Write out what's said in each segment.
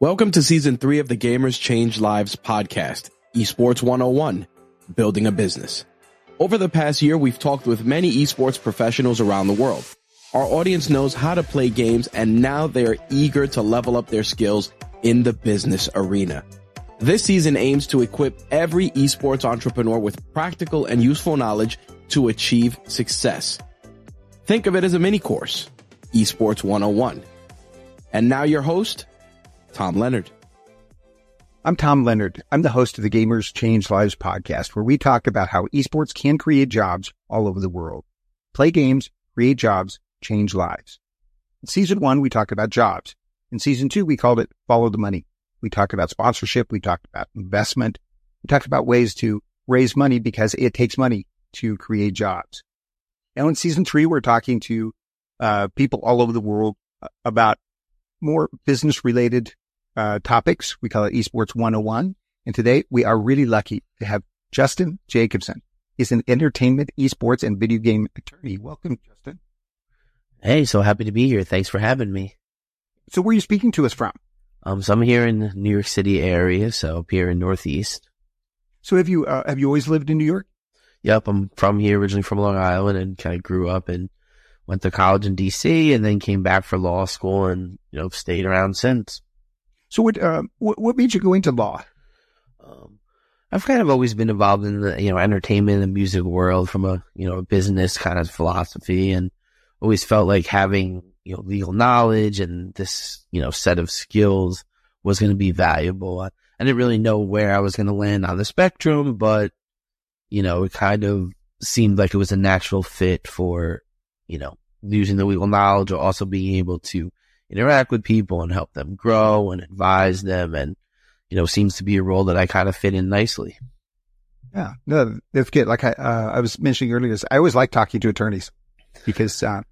Welcome to season three of the Gamers Change Lives podcast, Esports 101, Building a Business. Over the past year, we've talked with many esports professionals around the world. Our audience knows how to play games and now they are eager to level up their skills in the business arena. This season aims to equip every esports entrepreneur with practical and useful knowledge to achieve success. Think of it as a mini course, Esports 101. And now your host, Tom Leonard. I'm Tom Leonard. I'm the host of the Gamers Change Lives podcast, where we talk about how esports can create jobs all over the world. Play games, create jobs, change lives. In season one, we talked about jobs. In season two, we called it follow the money. We talked about sponsorship. We talked about investment. We talked about ways to raise money because it takes money to create jobs. Now in season three, we're talking to uh, people all over the world uh, about more business related uh, topics. We call it Esports 101. And today we are really lucky to have Justin Jacobson. He's an entertainment, esports, and video game attorney. Welcome, Justin. Hey, so happy to be here. Thanks for having me. So where are you speaking to us from? Um, so I'm here in the New York City area, so up here in Northeast. So have you, uh, have you always lived in New York? Yep, I'm from here, originally from Long Island, and kind of grew up and went to college in DC, and then came back for law school, and you know stayed around since. So what, uh, what, what made you go into law? Um, I've kind of always been involved in the you know entertainment and music world from a you know business kind of philosophy, and always felt like having you know legal knowledge and this you know set of skills was going to be valuable. I, I didn't really know where I was going to land on the spectrum, but you know, it kind of seemed like it was a natural fit for, you know, using the legal knowledge or also being able to interact with people and help them grow and advise them. And, you know, seems to be a role that I kind of fit in nicely. Yeah, no, that's good. Like I, uh, I was mentioning earlier, I always like talking to attorneys because, uh,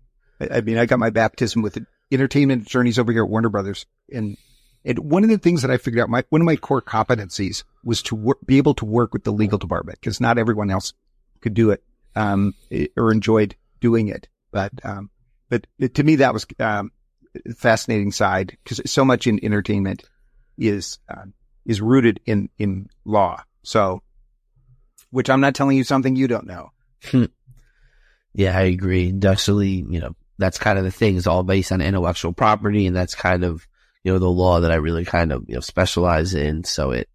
I, I, mean, I got my baptism with entertainment attorneys over here at Warner Brothers. And, and one of the things that I figured out, my, one of my core competencies was to work, be able to work with the legal department because not everyone else could do it, um, or enjoyed doing it. But, um, but to me, that was, um, fascinating side because so much in entertainment is, uh, is rooted in, in law. So, which I'm not telling you something you don't know. Hmm. yeah, I agree. Definitely, you know, that's kind of the thing. It's all based on intellectual property and that's kind of, you know, the law that I really kind of, you know, specialize in. So it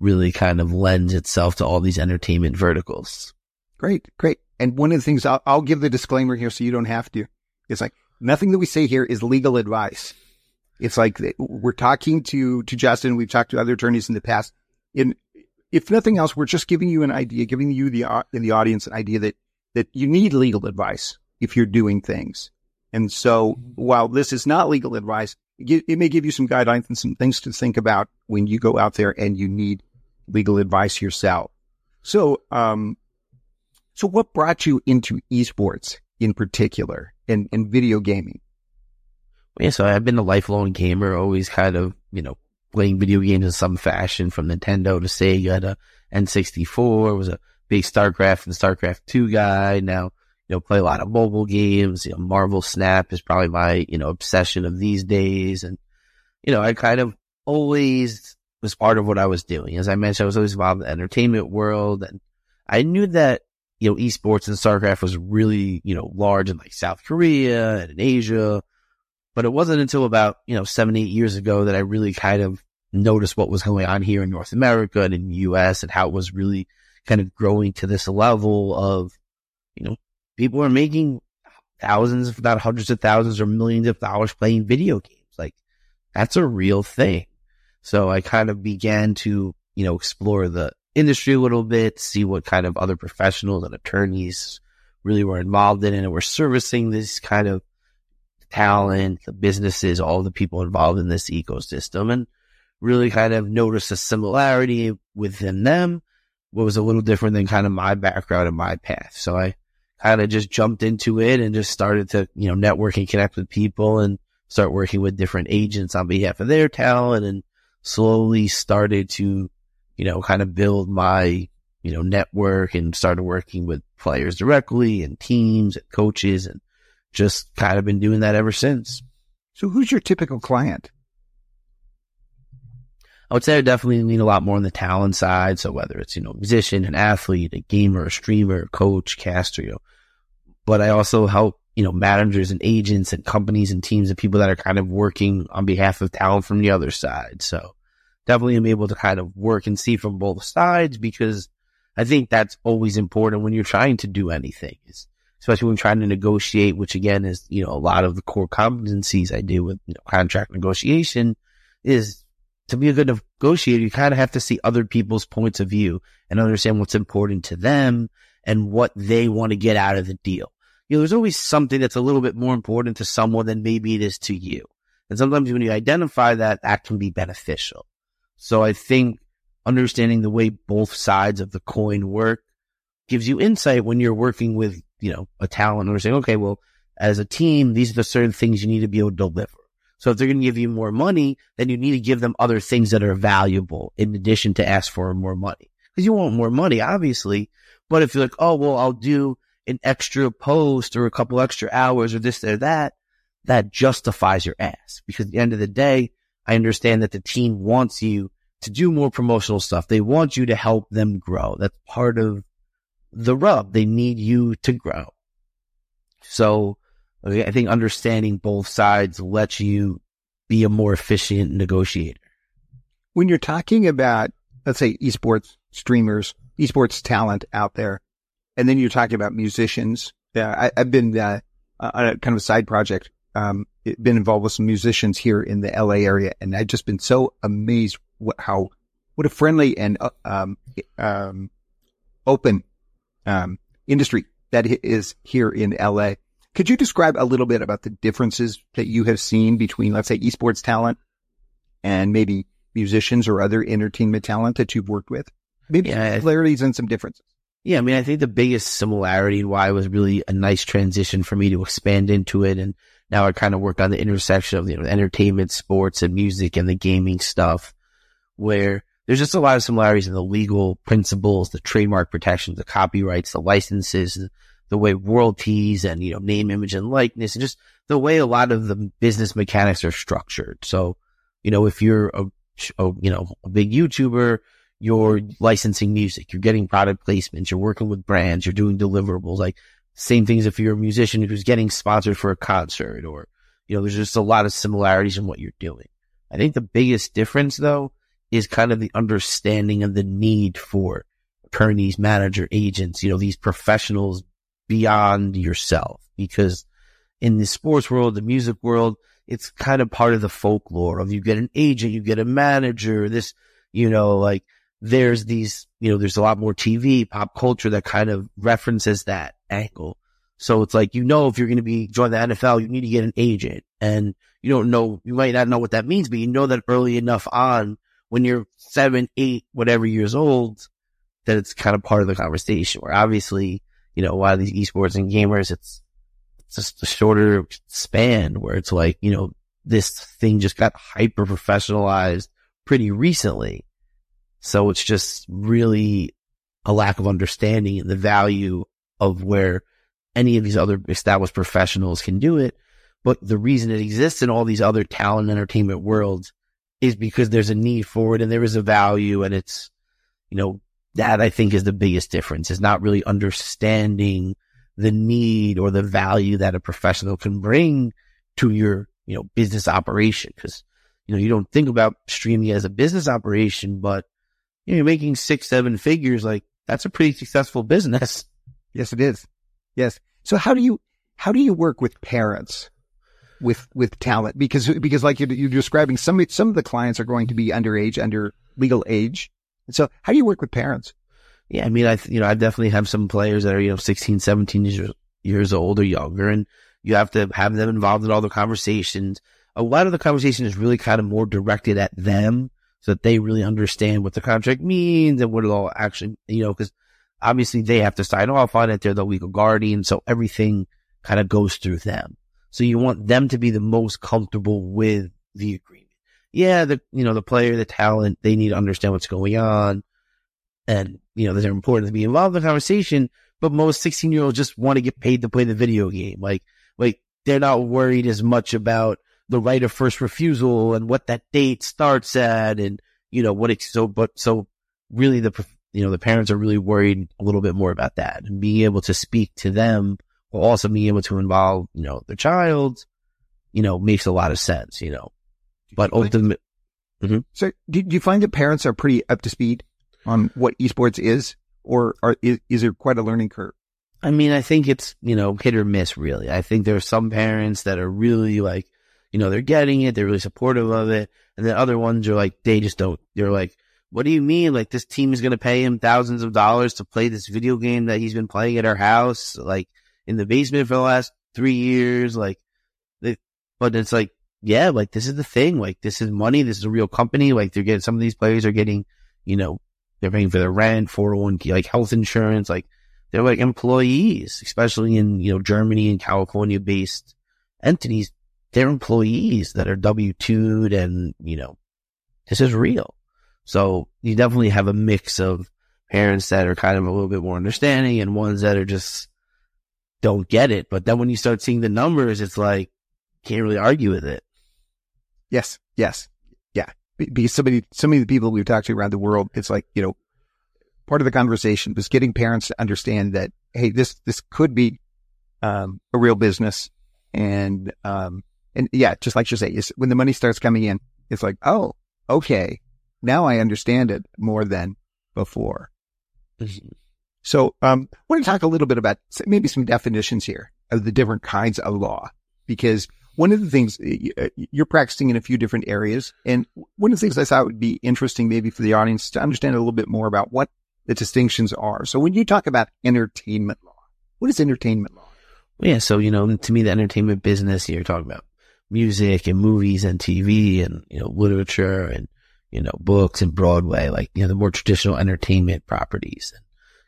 really kind of lends itself to all these entertainment verticals. Great, great. And one of the things I'll, I'll give the disclaimer here so you don't have to. It's like nothing that we say here is legal advice. It's like we're talking to, to Justin. We've talked to other attorneys in the past. In, if nothing else, we're just giving you an idea, giving you the, uh, in the audience an idea that, that you need legal advice if you're doing things. And so while this is not legal advice, it may give you some guidelines and some things to think about when you go out there and you need legal advice yourself. So, um, so what brought you into esports in particular and, and video gaming? Yeah, so I've been a lifelong gamer, always kind of, you know, playing video games in some fashion from Nintendo to Sega to N64, was a big StarCraft and StarCraft 2 guy. Now, you know, play a lot of mobile games. You know, Marvel Snap is probably my, you know, obsession of these days. And, you know, I kind of always was part of what I was doing. As I mentioned, I was always involved in the entertainment world and I knew that, you know, esports and StarCraft was really, you know, large in like South Korea and in Asia. But it wasn't until about, you know, seven, eight years ago that I really kind of noticed what was going on here in North America and in the US and how it was really kind of growing to this level of, you know, people are making thousands, if not hundreds of thousands or millions of dollars playing video games. Like that's a real thing. So I kind of began to, you know, explore the industry a little bit, see what kind of other professionals and attorneys really were involved in it and were servicing this kind of talent, the businesses, all the people involved in this ecosystem and really kind of noticed a similarity within them. What was a little different than kind of my background and my path. So I kind of just jumped into it and just started to, you know, network and connect with people and start working with different agents on behalf of their talent and slowly started to, you know, kind of build my, you know, network and started working with players directly and teams and coaches and just kind of been doing that ever since. So who's your typical client? I would say I definitely lean a lot more on the talent side. So whether it's, you know, musician, an athlete, a gamer, a streamer, coach, caster, you know, but I also help, you know, managers and agents and companies and teams and people that are kind of working on behalf of talent from the other side. So definitely am able to kind of work and see from both sides because I think that's always important when you're trying to do anything, especially when trying to negotiate, which again is, you know, a lot of the core competencies I do with you know, contract negotiation is to be a good negotiator, you kind of have to see other people's points of view and understand what's important to them and what they want to get out of the deal. You know, there's always something that's a little bit more important to someone than maybe it is to you. And sometimes when you identify that, that can be beneficial. So I think understanding the way both sides of the coin work gives you insight when you're working with, you know, a talent or saying, okay, well, as a team, these are the certain things you need to be able to deliver. So if they're going to give you more money, then you need to give them other things that are valuable in addition to ask for more money. Cause you want more money, obviously. But if you're like, oh, well, I'll do an extra post or a couple extra hours or this or that, that justifies your ask. Because at the end of the day, I understand that the team wants you to do more promotional stuff. They want you to help them grow. That's part of the rub. They need you to grow. So I think understanding both sides lets you be a more efficient negotiator. When you're talking about, let's say, esports streamers, esports talent out there, and then you're talking about musicians. Yeah, I, have been uh, on a kind of a side project, um, been involved with some musicians here in the LA area, and I've just been so amazed what, how what a friendly and uh, um, um, open um, industry that is here in LA. Could you describe a little bit about the differences that you have seen between, let's say, esports talent and maybe musicians or other entertainment talent that you've worked with? Maybe yeah, similarities and some differences. Yeah, I mean, I think the biggest similarity and why it was really a nice transition for me to expand into it. And now I kind of work on the intersection of you know, entertainment, sports, and music and the gaming stuff, where there's just a lot of similarities in the legal principles, the trademark protections, the copyrights, the licenses, the way royalties and, you know, name, image and likeness and just the way a lot of the business mechanics are structured. So, you know, if you're a, a you know, a big YouTuber, you're licensing music, you're getting product placements, you're working with brands, you're doing deliverables, like same things if you're a musician who's getting sponsored for a concert or, you know, there's just a lot of similarities in what you're doing. I think the biggest difference though is kind of the understanding of the need for attorneys, manager, agents, you know, these professionals beyond yourself because in the sports world, the music world, it's kind of part of the folklore of you get an agent, you get a manager, this, you know, like there's these, you know, there's a lot more TV, pop culture that kind of references that angle. So it's like, you know, if you're going to be join the NFL, you need to get an agent and you don't know, you might not know what that means, but you know that early enough on when you're seven, eight, whatever years old, that it's kind of part of the conversation where obviously you know, a lot of these esports and gamers, it's, it's just a shorter span where it's like, you know, this thing just got hyper professionalized pretty recently. So it's just really a lack of understanding and the value of where any of these other established professionals can do it. But the reason it exists in all these other talent entertainment worlds is because there's a need for it and there is a value and it's, you know, that I think is the biggest difference is not really understanding the need or the value that a professional can bring to your, you know, business operation. Cause, you know, you don't think about streaming as a business operation, but you know, you're making six, seven figures. Like that's a pretty successful business. Yes, it is. Yes. So how do you, how do you work with parents with, with talent? Because, because like you're, you're describing, some, some of the clients are going to be underage, under legal age. And so how do you work with parents? Yeah, I mean, I, you know, I definitely have some players that are, you know, 16, 17 years, years old or younger, and you have to have them involved in all the conversations. A lot of the conversation is really kind of more directed at them so that they really understand what the contract means and what it all actually, you know, because obviously they have to sign off on it. They're the legal guardian. So everything kind of goes through them. So you want them to be the most comfortable with the agreement yeah, the, you know, the player, the talent, they need to understand what's going on. And, you know, they're important to be involved in the conversation, but most 16 year olds just want to get paid to play the video game. Like, like they're not worried as much about the right of first refusal and what that date starts at and, you know, what, it's so, but so really the, you know, the parents are really worried a little bit more about that and being able to speak to them while also being able to involve, you know, their child, you know, makes a lot of sense, you know, but ultimately, mm-hmm. so do, do you find that parents are pretty up to speed on what esports is or are, is, is there quite a learning curve? I mean, I think it's, you know, hit or miss really. I think there are some parents that are really like, you know, they're getting it. They're really supportive of it. And then other ones are like, they just don't, they're like, what do you mean? Like this team is going to pay him thousands of dollars to play this video game that he's been playing at our house, like in the basement for the last three years. Like, but it's like, yeah, like this is the thing. Like this is money. This is a real company. Like they're getting, some of these players are getting, you know, they're paying for their rent, 401k, like health insurance. Like they're like employees, especially in, you know, Germany and California based entities. They're employees that are W-2'd and, you know, this is real. So you definitely have a mix of parents that are kind of a little bit more understanding and ones that are just don't get it. But then when you start seeing the numbers, it's like, can't really argue with it. Yes. Yes. Yeah. Because so many, so many of the people we've talked to around the world, it's like, you know, part of the conversation was getting parents to understand that, hey, this, this could be, um, a real business. And, um, and yeah, just like you say, when the money starts coming in, it's like, oh, okay. Now I understand it more than before. Mm-hmm. So, um, I want to talk a little bit about maybe some definitions here of the different kinds of law, because one of the things uh, you're practicing in a few different areas. And one of the things I thought would be interesting maybe for the audience to understand a little bit more about what the distinctions are. So when you talk about entertainment law, what is entertainment law? Well, yeah. So, you know, to me, the entertainment business, you're talking about music and movies and TV and, you know, literature and, you know, books and Broadway, like, you know, the more traditional entertainment properties. And,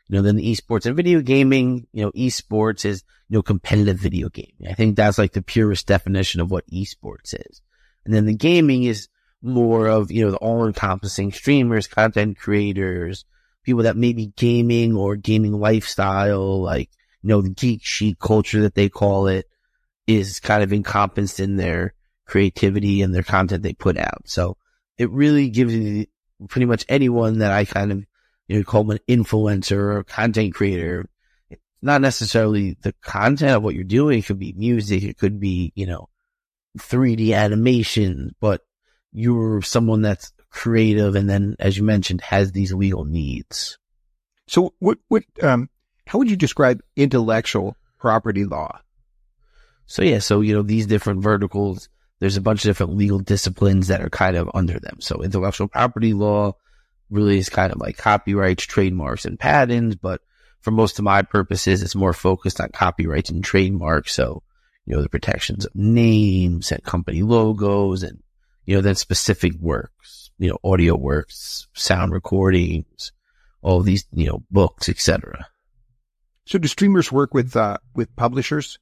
you know, then the esports and video gaming, you know, esports is, you know, competitive video gaming. I think that's like the purest definition of what esports is. And then the gaming is more of, you know, the all encompassing streamers, content creators, people that may be gaming or gaming lifestyle, like, you know, the geek chic culture that they call it is kind of encompassed in their creativity and their content they put out. So it really gives you pretty much anyone that I kind of, you know, call an influencer or content creator. It's not necessarily the content of what you're doing. It could be music. It could be, you know, 3D animation, but you're someone that's creative and then, as you mentioned, has these legal needs. So what, what, um, how would you describe intellectual property law? So yeah, so, you know, these different verticals, there's a bunch of different legal disciplines that are kind of under them. So intellectual property law really is kind of like copyrights, trademarks and patents, but for most of my purposes, it's more focused on copyrights and trademarks. So, you know, the protections of names and company logos and, you know, then specific works you know, audio works, sound recordings, all these, you know, books, etc. So do streamers work with, uh, with publishers?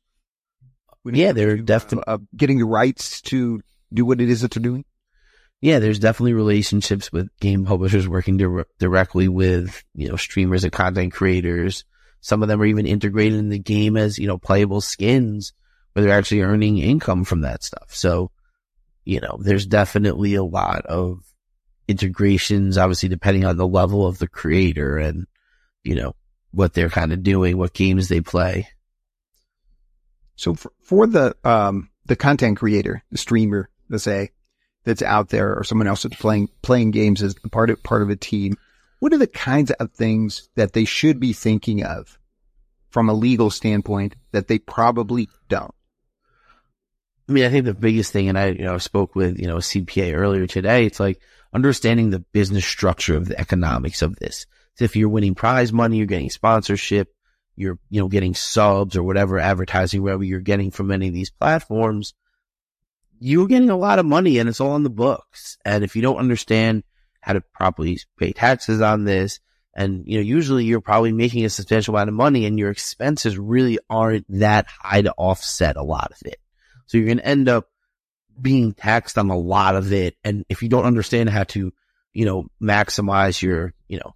Yeah, they're definitely uh, getting the rights to do what it is that they're doing. Yeah, there's definitely relationships with game publishers working di- directly with, you know, streamers and content creators. Some of them are even integrated in the game as, you know, playable skins where they're actually earning income from that stuff. So, you know, there's definitely a lot of integrations, obviously depending on the level of the creator and, you know, what they're kind of doing, what games they play. So for, for the, um, the content creator, the streamer, let's say, that's out there or someone else that's playing, playing games as part of, part of a team, what are the kinds of things that they should be thinking of from a legal standpoint that they probably don't? I mean, I think the biggest thing, and I, you know, spoke with, you know, a CPA earlier today. It's like, understanding the business structure of the economics of this. So if you're winning prize money, you're getting sponsorship, you're, you know, getting subs or whatever advertising revenue you're getting from any of these platforms, you're getting a lot of money and it's all in the books. And if you don't understand how to properly pay taxes on this, and, you know, usually you're probably making a substantial amount of money and your expenses really aren't that high to offset a lot of it. So you're going to end up being taxed on a lot of it. And if you don't understand how to, you know, maximize your, you know,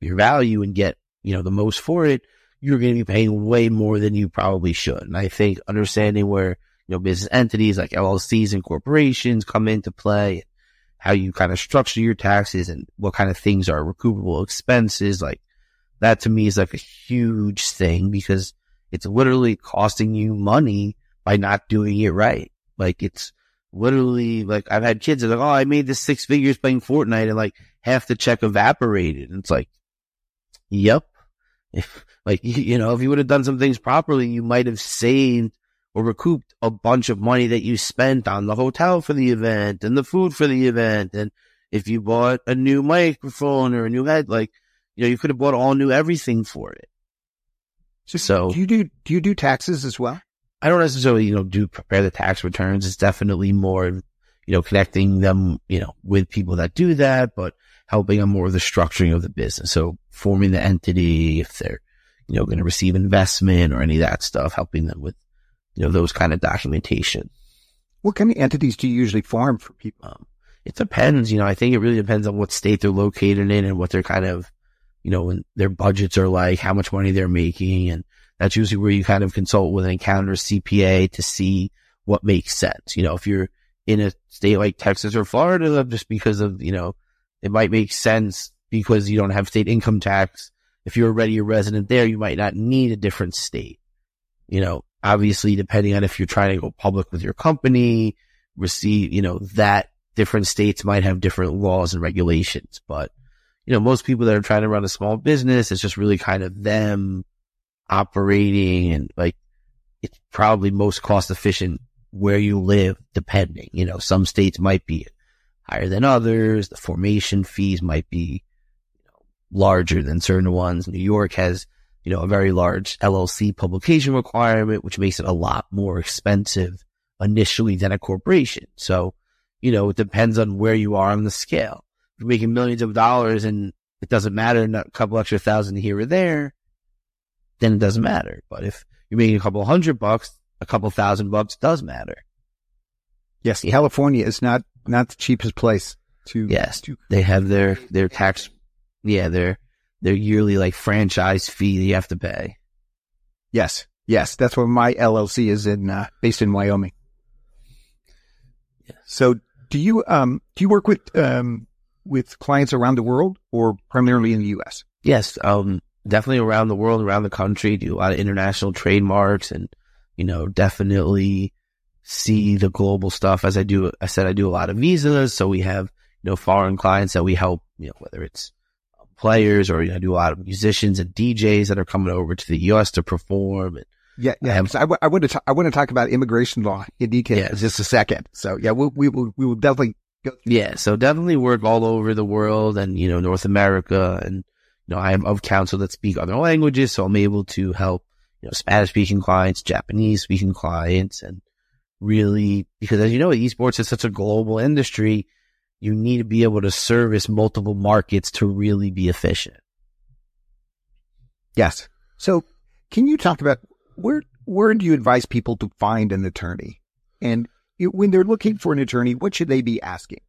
your value and get, you know, the most for it, you're going to be paying way more than you probably should. And I think understanding where, you know, business entities like LLCs and corporations come into play, how you kind of structure your taxes and what kind of things are recoupable expenses. Like that to me is like a huge thing because it's literally costing you money by not doing it right. Like it's literally like I've had kids that are like, oh, I made this six figures playing Fortnite and like half the check evaporated. And it's like, yep. If like, you know, if you would have done some things properly, you might have saved or recouped a bunch of money that you spent on the hotel for the event and the food for the event. And if you bought a new microphone or a new head, like, you know, you could have bought all new everything for it. So, so do you do, do you do taxes as well? I don't necessarily, you know, do prepare the tax returns. It's definitely more, you know, connecting them, you know, with people that do that, but helping on more of the structuring of the business. So forming the entity, if they're, you know, going to receive investment or any of that stuff, helping them with you know, those kind of documentation. What kind of entities do you usually form for people? Um, it depends. You know, I think it really depends on what state they're located in and what their kind of, you know, their budgets are like, how much money they're making. And that's usually where you kind of consult with an accountant or CPA to see what makes sense. You know, if you're in a state like Texas or Florida, just because of, you know, it might make sense because you don't have state income tax. If you're already a resident there, you might not need a different state. You know, obviously depending on if you're trying to go public with your company, receive, you know, that different states might have different laws and regulations. But, you know, most people that are trying to run a small business, it's just really kind of them operating and like it's probably most cost efficient where you live, depending, you know, some states might be higher than others. The formation fees might be larger than certain ones. New York has you know, a very large LLC publication requirement, which makes it a lot more expensive initially than a corporation. So, you know, it depends on where you are on the scale. If you're making millions of dollars and it doesn't matter, a couple extra thousand here or there, then it doesn't matter. But if you're making a couple hundred bucks, a couple thousand bucks does matter. Yes, California is not not the cheapest place to. Yes, to- they have their their tax. Yeah, their their yearly like franchise fee that you have to pay. Yes. Yes. That's where my LLC is in, uh, based in Wyoming. Yes. So do you, um, do you work with, um, with clients around the world or primarily in the U.S.? Yes. Um, definitely around the world, around the country, do a lot of international trademarks and, you know, definitely see the global stuff as I do. I said I do a lot of visas. So we have, you know, foreign clients that we help, you know, whether it's players or you know, do a lot of musicians and DJs that are coming over to the U.S. to perform. And, yeah, yeah. Um, so I, w- I want to I want to talk about immigration law in detail yes. in just a second. So yeah, we'll, we will we will definitely go. Yeah, so definitely work all over the world and you know North America and you know I am of counsel that speak other languages, so I'm able to help you know Spanish speaking clients, Japanese speaking clients, and really because as you know, esports is such a global industry you need to be able to service multiple markets to really be efficient. Yes. So can you talk about where, where do you advise people to find an attorney? And when they're looking for an attorney, what should they be asking?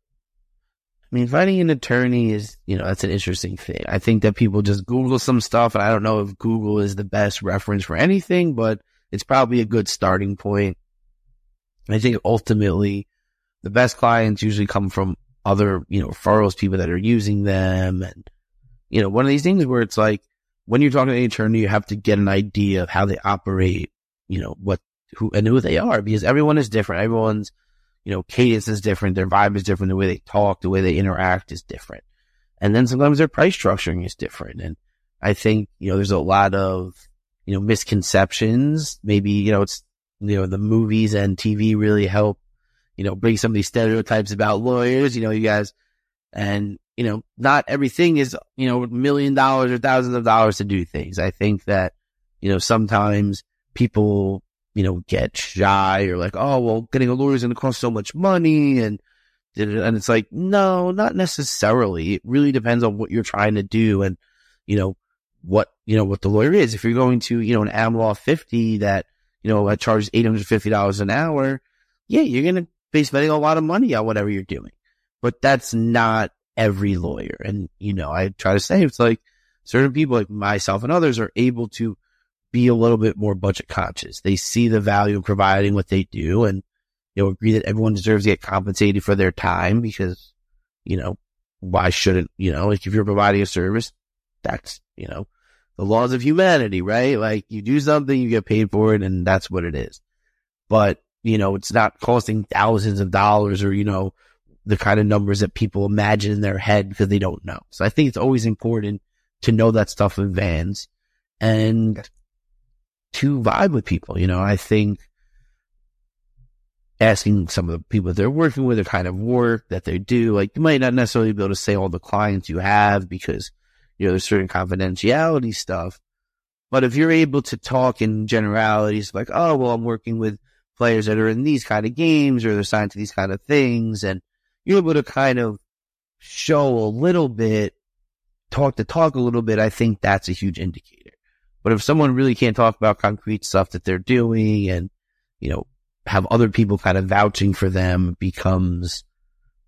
I mean, finding an attorney is, you know, that's an interesting thing. I think that people just Google some stuff and I don't know if Google is the best reference for anything, but it's probably a good starting point. I think ultimately the best clients usually come from other, you know, referrals, people that are using them. And, you know, one of these things where it's like, when you're talking to an attorney, you have to get an idea of how they operate, you know, what, who, and who they are because everyone is different. Everyone's, you know, cadence is different. Their vibe is different. The way they talk, the way they interact is different. And then sometimes their price structuring is different. And I think, you know, there's a lot of, you know, misconceptions. Maybe, you know, it's, you know, the movies and TV really help you know, bring some of these stereotypes about lawyers, you know, you guys, and, you know, not everything is, you know, million dollars or thousands of dollars to do things. I think that, you know, sometimes people, you know, get shy or like, oh, well, getting a lawyer is going to cost so much money. And, and it's like, no, not necessarily. It really depends on what you're trying to do and, you know, what, you know, what the lawyer is. If you're going to, you know, an AmLaw 50 that, you know, I charge $850 an hour, yeah, you're going to be spending a lot of money on whatever you're doing. But that's not every lawyer. And, you know, I try to say it's like certain people like myself and others are able to be a little bit more budget conscious. They see the value of providing what they do and, you know, agree that everyone deserves to get compensated for their time because you know, why shouldn't, you know, like if you're providing a service, that's, you know, the laws of humanity, right? Like you do something, you get paid for it and that's what it is. But, you know, it's not costing thousands of dollars or, you know, the kind of numbers that people imagine in their head because they don't know. So I think it's always important to know that stuff in advance and to vibe with people. You know, I think asking some of the people they're working with the kind of work that they do, like you might not necessarily be able to say all the clients you have because, you know, there's certain confidentiality stuff. But if you're able to talk in generalities like, oh, well, I'm working with players that are in these kind of games or they're signed to these kind of things and you're able to kind of show a little bit, talk to talk a little bit, I think that's a huge indicator. But if someone really can't talk about concrete stuff that they're doing and, you know, have other people kind of vouching for them becomes,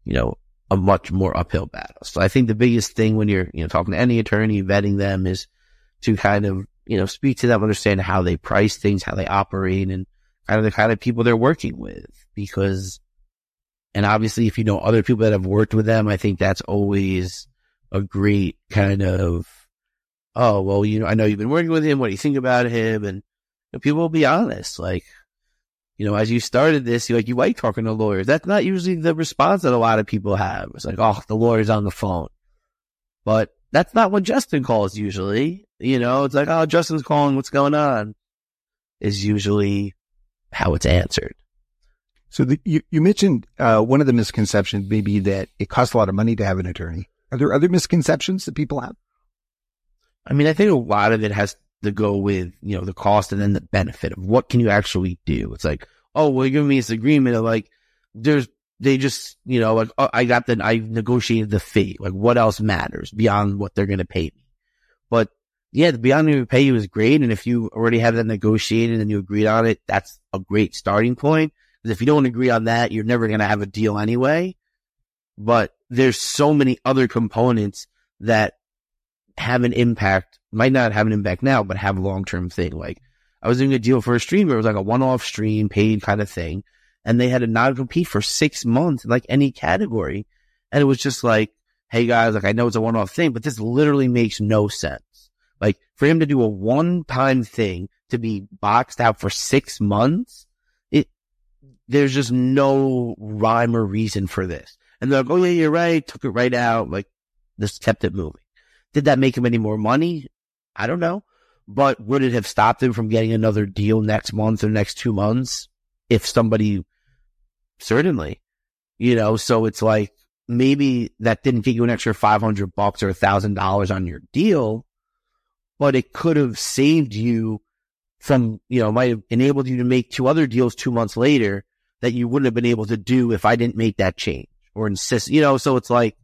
you know, a much more uphill battle. So I think the biggest thing when you're, you know, talking to any attorney, vetting them is to kind of, you know, speak to them, understand how they price things, how they operate and kind of the kind of people they're working with because, and obviously if you know other people that have worked with them, I think that's always a great kind of, oh, well, you know, I know you've been working with him. What do you think about him? And you know, people will be honest. Like, you know, as you started this, you like, you like talking to lawyers. That's not usually the response that a lot of people have. It's like, oh, the lawyer's on the phone. But that's not what Justin calls usually. You know, it's like, oh, Justin's calling. What's going on? Is usually how it's answered. So the, you, you mentioned uh, one of the misconceptions may be that it costs a lot of money to have an attorney. Are there other misconceptions that people have? I mean, I think a lot of it has to go with, you know, the cost and then the benefit of what can you actually do? It's like, oh, well, you're giving me this agreement of like, there's, they just, you know, like, oh, I got the, I negotiated the fee. Like, what else matters beyond what they're going to pay me? But yeah, the beyond the pay you is great. And if you already have that negotiated and you agreed on it, that's a great starting point. Because if you don't agree on that, you're never going to have a deal anyway. But there's so many other components that have an impact, might not have an impact now, but have a long term thing. Like I was doing a deal for a stream where it was like a one off stream paid kind of thing. And they had to not compete for six months in like any category. And it was just like, Hey guys, like I know it's a one off thing, but this literally makes no sense. Like for him to do a one time thing to be boxed out for six months, it, there's just no rhyme or reason for this. And they're like, Oh yeah, you're right. Took it right out. Like just kept it moving. Did that make him any more money? I don't know. But would it have stopped him from getting another deal next month or next two months? If somebody, certainly, you know, so it's like maybe that didn't get you an extra 500 bucks or a thousand dollars on your deal, but it could have saved you from, you know, might have enabled you to make two other deals two months later that you wouldn't have been able to do if I didn't make that change or insist, you know, so it's like,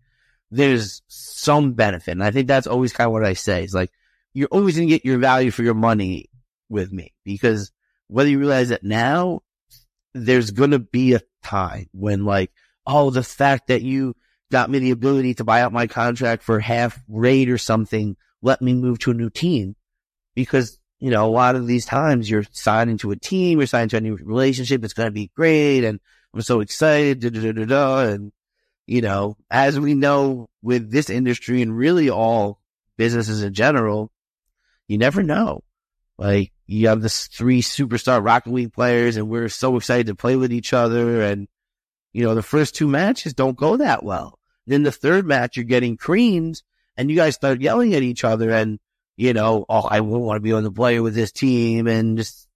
there's some benefit. And I think that's always kind of what I say. It's like, you're always going to get your value for your money with me because whether you realize it now, there's going to be a time when like, oh, the fact that you got me the ability to buy out my contract for half rate or something, let me move to a new team because you know, a lot of these times you're signing to a team, you're signing to a new relationship. It's going to be great. And I'm so excited. Da, da, da, da, and you know, as we know with this industry and really all businesses in general, you never know. Like you have this three superstar Rocket League players and we're so excited to play with each other. And, you know, the first two matches don't go that well. Then the third match, you're getting creams and you guys start yelling at each other and, you know, oh, I wouldn't want to be on the player with this team and just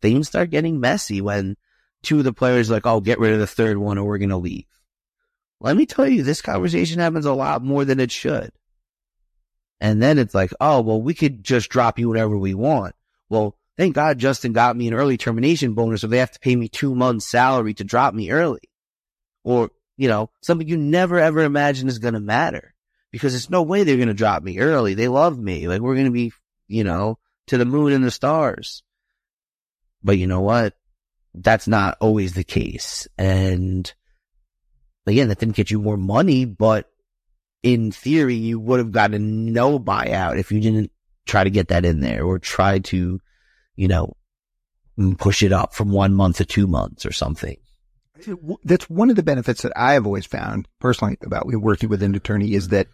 things start getting messy when two of the players like, oh, get rid of the third one or we're to leave. Let me tell you, this conversation happens a lot more than it should. And then it's like, oh, well, we could just drop you whenever we want. Well, thank God Justin got me an early termination bonus, so they have to pay me two months salary to drop me early. Or, you know, something you never ever imagine is going to matter because there's no way they're going to drop me early. They love me. Like we're going to be, you know, to the moon and the stars. But you know what? That's not always the case. And again, that didn't get you more money, but in theory, you would have gotten no buyout if you didn't try to get that in there or try to, you know, push it up from one month to two months or something. That's one of the benefits that I have always found personally about working with an attorney is that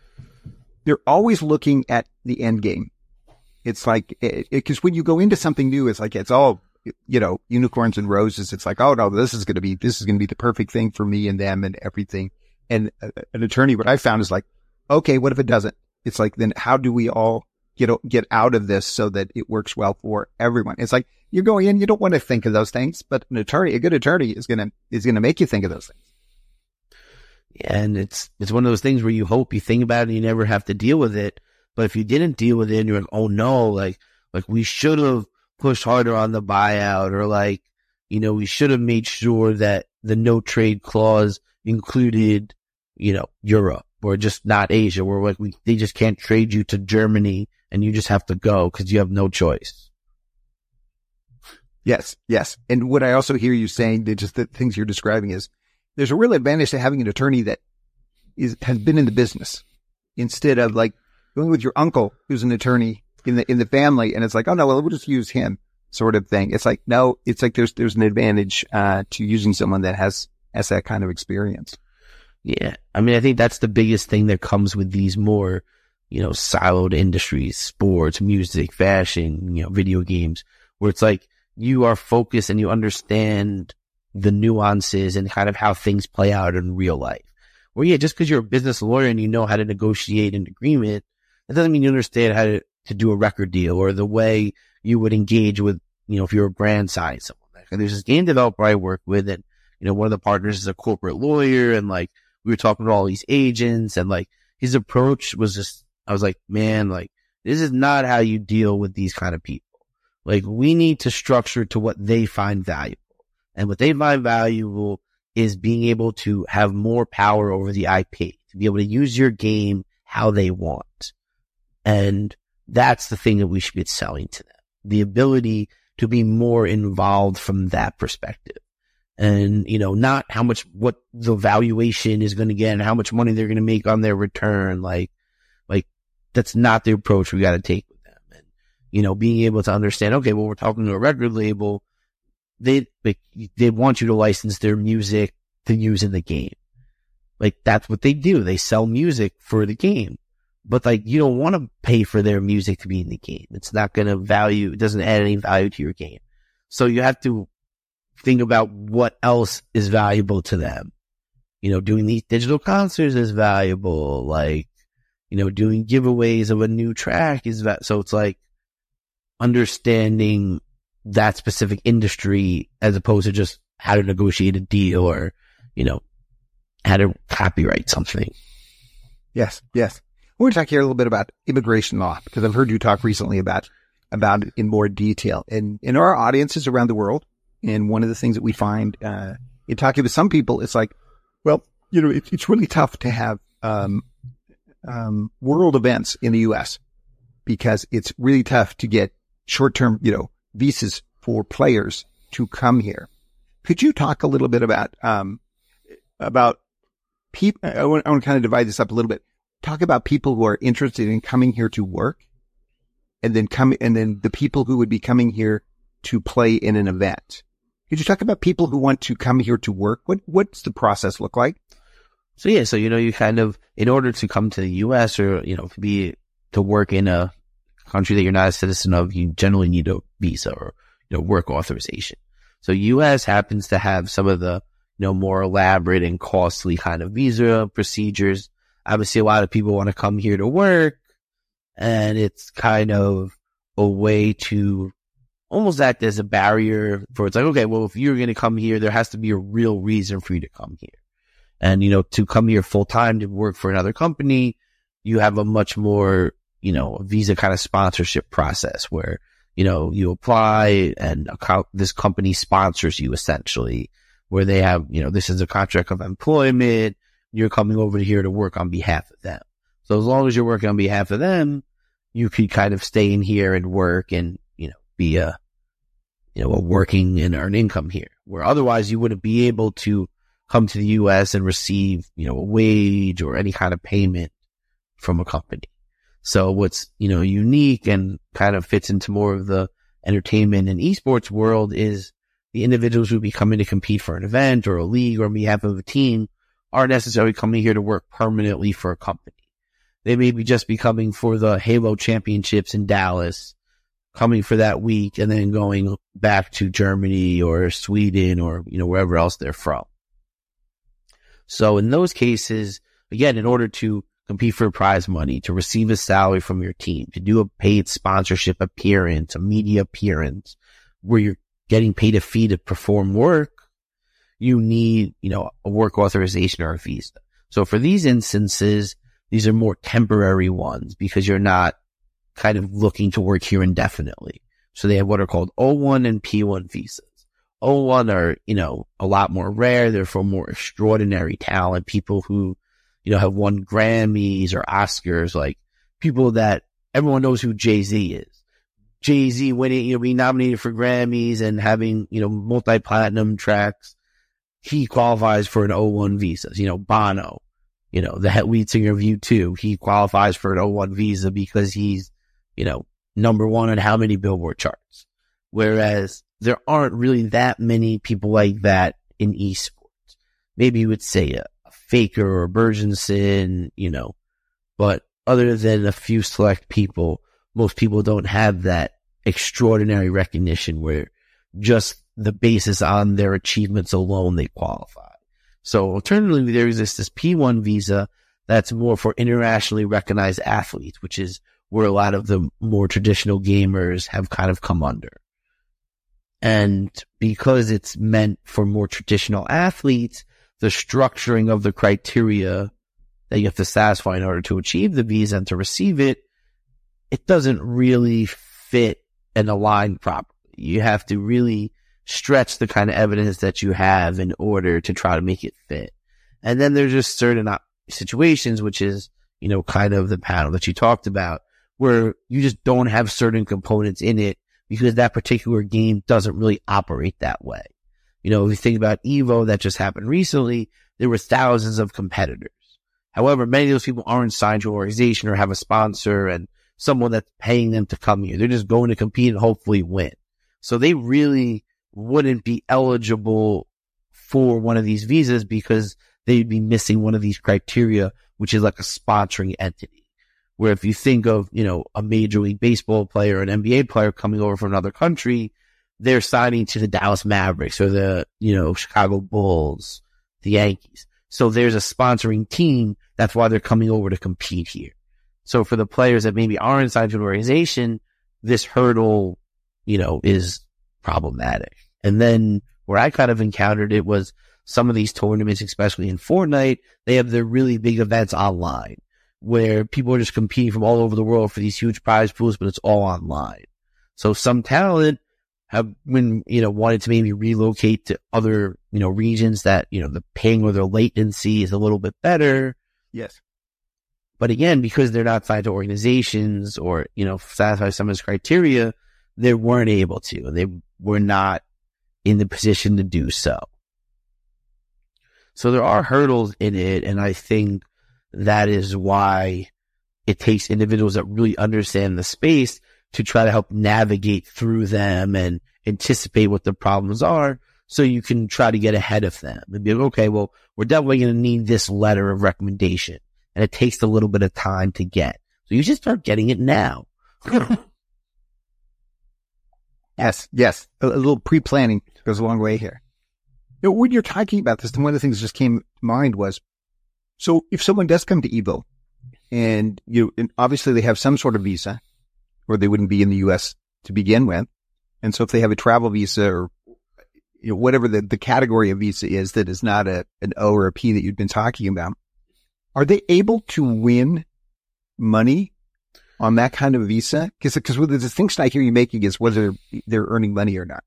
they're always looking at the end game. It's like, because when you go into something new, it's like, it's all, you know, unicorns and roses. It's like, oh no, this is going to be, this is going to be the perfect thing for me and them and everything. And uh, an attorney, what I found is like, okay, what if it doesn't? It's like, then how do we all get, get out of this so that it works well for everyone? It's like, you're going in, you don't want to think of those things, but an attorney, a good attorney is going to, is going to make you think of those things. Yeah, and it's, it's one of those things where you hope you think about it and you never have to deal with it. But if you didn't deal with it you're like, oh no, like, like we should have pushed harder on the buyout or like, you know, we should have made sure that the no trade clause included, you know, Europe or just not Asia where like we, they just can't trade you to Germany and you just have to go because you have no choice. Yes, yes. And what I also hear you saying, just the things you're describing is there's a real advantage to having an attorney that is has been in the business instead of like going with your uncle who's an attorney in the in the family, and it's like, oh no, well we'll just use him, sort of thing. It's like no, it's like there's there's an advantage uh, to using someone that has has that kind of experience. Yeah, I mean, I think that's the biggest thing that comes with these more, you know, siloed industries, sports, music, fashion, you know, video games, where it's like you are focused and you understand the nuances and kind of how things play out in real life. Well, yeah, just because you're a business lawyer and you know how to negotiate an agreement, that doesn't mean you understand how to, to do a record deal or the way you would engage with, you know, if you're a brand side someone. Like, there's this game developer I work with and, you know, one of the partners is a corporate lawyer and like we were talking to all these agents and like his approach was just, I was like, man, like this is not how you deal with these kind of people. Like we need to structure to what they find valuable. And what they find valuable is being able to have more power over the IP, to be able to use your game how they want. And that's the thing that we should be selling to them. The ability to be more involved from that perspective. And, you know, not how much, what the valuation is going to get and how much money they're going to make on their return. Like, like that's not the approach we got to take with them. And, you know, being able to understand, okay, well, we're talking to a record label they like, they want you to license their music to use in the game. Like that's what they do. They sell music for the game. But like you don't want to pay for their music to be in the game. It's not going to value, it doesn't add any value to your game. So you have to think about what else is valuable to them. You know, doing these digital concerts is valuable. Like, you know, doing giveaways of a new track is that. So it's like understanding that specific industry as opposed to just how to negotiate a deal or, you know, how to copyright something. Yes, yes. We're going to talk here a little bit about immigration law because I've heard you talk recently about about it in more detail. And in our audiences around the world, and one of the things that we find uh, in talking with some people, it's like, well, you know, it, it's really tough to have um, um, world events in the U.S. because it's really tough to get short term, you know, visas for players to come here. Could you talk a little bit about, um, about people? I want, I want to kind of divide this up a little bit. Talk about people who are interested in coming here to work and then come, and then the people who would be coming here to play in an event. Could you talk about people who want to come here to work? What, what's the process look like? So yeah, so, you know, you kind of, in order to come to the U.S. or, you know, to be, to work in a country that you're not a citizen of, you generally need a visa or, you know, work authorization. So US happens to have some of the, you know, more elaborate and costly kind of visa procedures. Obviously, a lot of people want to come here to work and it's kind of a way to almost act as a barrier for it's like, okay, well, if you're going to come here, there has to be a real reason for you to come here. And, you know, to come here full time to work for another company, you have a much more you know, visa kind of sponsorship process where, you know, you apply and co- this company sponsors you essentially where they have, you know, this is a contract of employment. You're coming over here to work on behalf of them. So as long as you're working on behalf of them, you could kind of stay in here and work and, be a, you know, a working and earn income here where otherwise you wouldn't be able to come to the U.S. and receive, you know, a wage or any kind of payment from a company. So what's, you know, unique and kind of fits into more of the entertainment and esports world is the individuals who be coming to compete for an event or a league or on behalf of a team aren't necessarily coming here to work permanently for a company. They may be just be coming for the Halo championships in Dallas, coming for that week and then going back to Germany or Sweden or, you know, wherever else they're from. So in those cases, again, in order to compete for prize money, to receive a salary from your team, to do a paid sponsorship appearance, a media appearance where you're getting paid a fee to perform work, you need, you know, a work authorization or a visa. So for these instances, these are more temporary ones because you're not kind of looking to work here indefinitely. So they have what are called O1 and P1 visas. O1 are, you know, a lot more rare. They're for more extraordinary talent, people who, you know, have won Grammys or Oscars, like people that everyone knows who Jay-Z is. Jay-Z winning, you know, being nominated for Grammys and having, you know, multi-platinum tracks. He qualifies for an O1 visa. You know, Bono, you know, the lead singer of U2, he qualifies for an O1 visa because he's, you know, number one on how many billboard charts. Whereas there aren't really that many people like that in esports. Maybe you would say a, a Faker or a you know, but other than a few select people, most people don't have that extraordinary recognition where just the basis on their achievements alone they qualify. So alternatively, there exists this P1 visa that's more for internationally recognized athletes, which is where a lot of the more traditional gamers have kind of come under. And because it's meant for more traditional athletes, the structuring of the criteria that you have to satisfy in order to achieve the visa and to receive it, it doesn't really fit and align properly. You have to really stretch the kind of evidence that you have in order to try to make it fit. And then there's just certain situations, which is, you know, kind of the panel that you talked about where you just don't have certain components in it because that particular game doesn't really operate that way. You know, if you think about Evo that just happened recently, there were thousands of competitors. However, many of those people aren't signed to an organization or have a sponsor and someone that's paying them to come here. They're just going to compete and hopefully win. So they really wouldn't be eligible for one of these visas because they'd be missing one of these criteria, which is like a sponsoring entity. Where if you think of, you know, a major league baseball player, an NBA player coming over from another country, they're signing to the Dallas Mavericks or the, you know, Chicago Bulls, the Yankees. So there's a sponsoring team. That's why they're coming over to compete here. So for the players that maybe aren't to an organization, this hurdle, you know, is problematic. And then where I kind of encountered it was some of these tournaments, especially in Fortnite, they have their really big events online where people are just competing from all over the world for these huge prize pools, but it's all online. So some talent have been, you know, wanted to maybe relocate to other, you know, regions that, you know, the ping or the latency is a little bit better. Yes. But again, because they're not tied to organizations or, you know, satisfy some of this criteria, they weren't able to. They were not in the position to do so. So there are hurdles in it. And I think that is why it takes individuals that really understand the space to try to help navigate through them and anticipate what the problems are. So you can try to get ahead of them and be like, okay, well, we're definitely going to need this letter of recommendation and it takes a little bit of time to get. So you should start getting it now. Yes, yes. A, a little pre-planning goes a long way here. You know, when you're talking about this, one of the things that just came to mind was, so if someone does come to Evo and you, and obviously they have some sort of visa or they wouldn't be in the U.S. to begin with. And so if they have a travel visa or you know, whatever the, the category of visa is that is not a, an O or a P that you've been talking about, are they able to win money on that kind of visa? Because because the distinction I hear you making is whether they're earning money or not.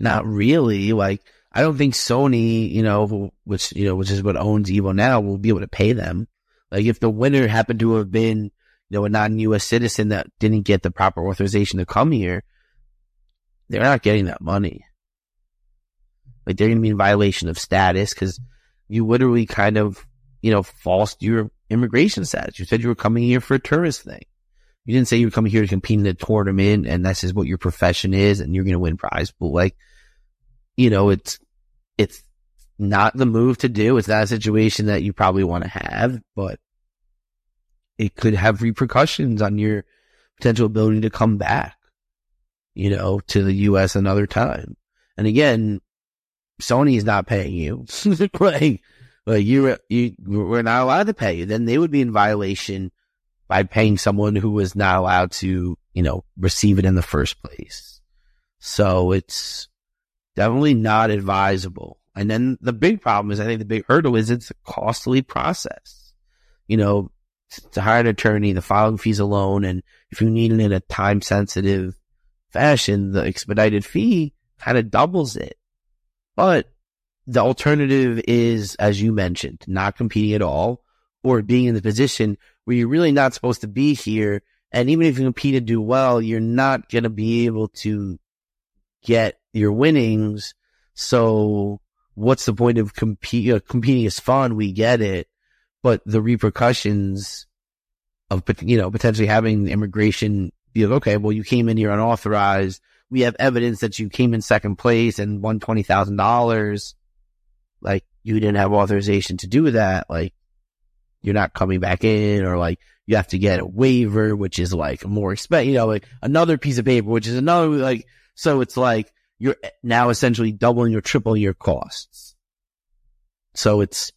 Not really. Like I don't think Sony, you know, which you know, which is what owns Evo now, will be able to pay them. Like if the winner happened to have been, you know, a non-U.S. citizen that didn't get the proper authorization to come here, they're not getting that money. Like they're going to be in violation of status because you literally kind of, you know, falsed your immigration status. You said you were coming here for a tourist thing. You didn't say you were coming here to compete in a tournament and this is what your profession is and you're going to win prize. But like you know, it's, it's not the move to do. It's not a situation that you probably want to have, but it could have repercussions on your potential ability to come back, you know, to the U.S. another time. And again, Sony is not paying you. like, like you, you, we're not allowed to pay you. Then they would be in violation by paying someone who was not allowed to, you know, receive it in the first place. So it's definitely not advisable. And then the big problem is, I think the big hurdle is it's a costly process. You know, to hire an attorney, the filing fees alone, and if you need it in a time sensitive fashion, the expedited fee kind of doubles it. But the alternative is, as you mentioned, not competing at all or being in the position where you're really not supposed to be here. And even if you compete and do well, you're not going to be able to get your winnings. So what's the point of compete, uh, competing is fun. We get it, but the repercussions of, you know, potentially having immigration be like, okay, well, you came in here unauthorized. We have evidence that you came in second place and won $20,000. Like you didn't have authorization to do that. Like you're not coming back in or like you have to get a waiver, which is like more expensive, you know, like another piece of paper, which is another like, so it's like you're now essentially doubling or tripling your costs. So it's,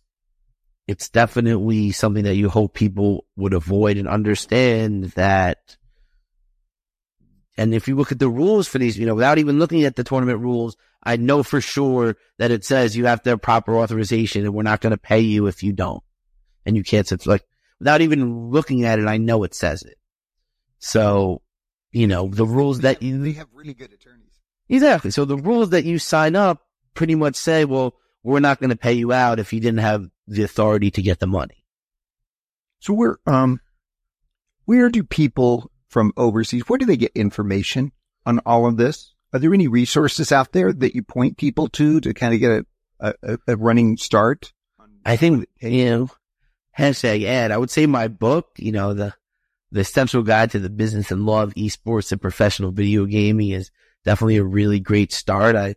it's definitely something that you hope people would avoid and understand that. And if you look at the rules for these, you know, without even looking at the tournament rules, I know for sure that it says you have to have proper authorization and we're not going to pay you if you don't. And you can't, it's like, without even looking at it, I know it says it. So, you know, the rules that you, they have really good attorneys. Exactly. So the rules that you sign up pretty much say, well, we're not going to pay you out if you didn't have the authority to get the money. So where, um, where do people from overseas, where do they get information on all of this? Are there any resources out there that you point people to to kind of get a, a, a running start? I think, you know, hashtag ad. I would say my book, you know, the, the Essential Guide to the Business and Law of Esports and Professional Video Gaming is definitely a really great start. I,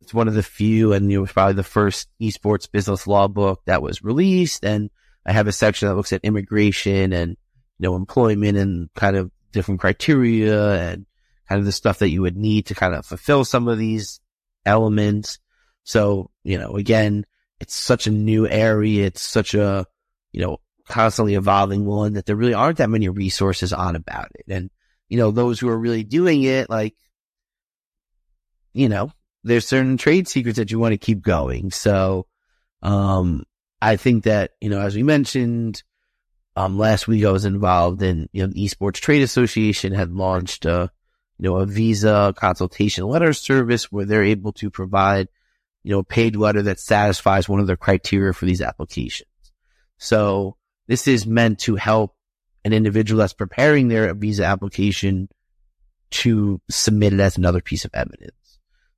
it's one of the few and it was probably the first esports business law book that was released. And I have a section that looks at immigration and, you know, employment and kind of different criteria and kind of the stuff that you would need to kind of fulfill some of these elements. So, you know, again, it's such a new area. It's such a, you know, constantly evolving one that there really aren't that many resources on about it. And, you know, those who are really doing it, like, you know, there's certain trade secrets that you want to keep going. So, um, I think that, you know, as we mentioned, um, last week I was involved in, you know, the Esports Trade Association had launched a, you know, a visa consultation letter service where they're able to provide, you know, a paid letter that satisfies one of their criteria for these applications. So this is meant to help an individual that's preparing their visa application to submit it as another piece of evidence.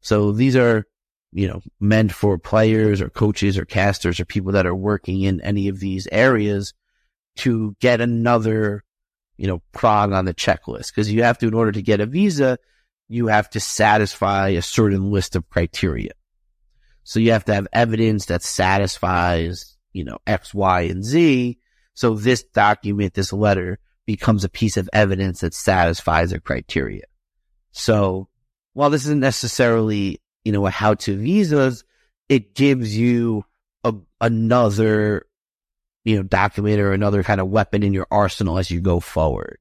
So these are, you know, meant for players or coaches or casters or people that are working in any of these areas to get another, you know, prong on the checklist. Cause you have to, in order to get a visa, you have to satisfy a certain list of criteria. So you have to have evidence that satisfies, you know, X, Y, and Z. So this document, this letter becomes a piece of evidence that satisfies a criteria. So while this isn't necessarily, you know, a how to visas, it gives you a, another, you know, document or another kind of weapon in your arsenal as you go forward.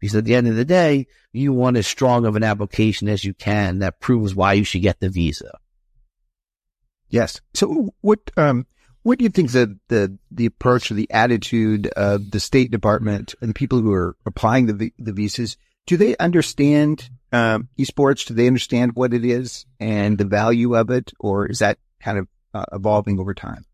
Because at the end of the day, you want as strong of an application as you can that proves why you should get the visa. Yes. So what, um, what do you think the, the, the approach or the attitude of the State Department and the people who are applying the, the visas? Do they understand um, esports? Do they understand what it is and the value of it, or is that kind of uh, evolving over time?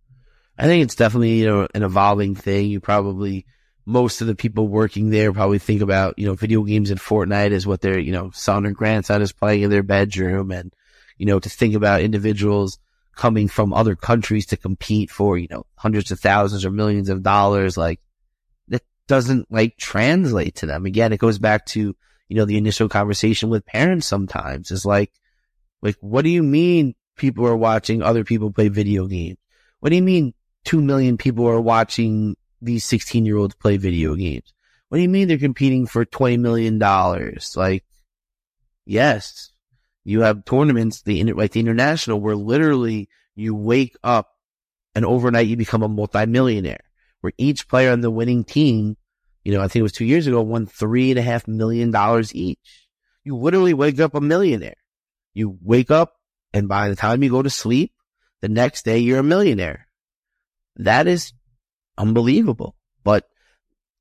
I think it's definitely you know an evolving thing. You probably most of the people working there probably think about you know video games and Fortnite as what their you know son or grandson is playing in their bedroom, and you know to think about individuals coming from other countries to compete for you know hundreds of thousands or millions of dollars, like doesn't like translate to them. Again, it goes back to you know, the initial conversation with parents sometimes is like, like, what do you mean people are watching other people play video games. What do you mean 2 million people are watching these 16 year olds play video games? What do you mean they're competing for $20 million? Like, yes, you have tournaments, the like the international where literally you wake up and overnight you become a multimillionaire where each player on the winning team, you know, I think it was two years ago, won three and a half million dollars each. You literally wake up a millionaire. You wake up and by the time you go to sleep, the next day you're a millionaire. That is unbelievable, but